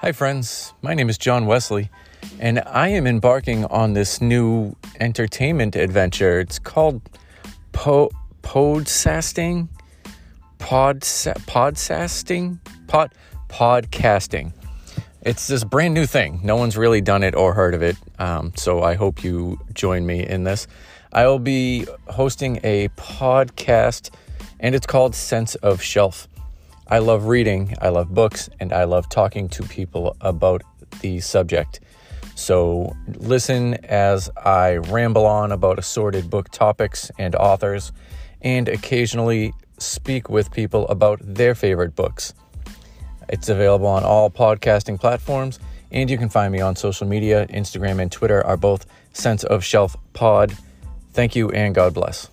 Hi, friends. My name is John Wesley, and I am embarking on this new entertainment adventure. It's called po- Podsasting, Pod Podsasting, Pod Podcasting. It's this brand new thing. No one's really done it or heard of it, um, so I hope you join me in this. I will be hosting a podcast, and it's called Sense of Shelf. I love reading, I love books, and I love talking to people about the subject. So listen as I ramble on about assorted book topics and authors, and occasionally speak with people about their favorite books. It's available on all podcasting platforms, and you can find me on social media. Instagram and Twitter are both Sense of Shelf Pod. Thank you, and God bless.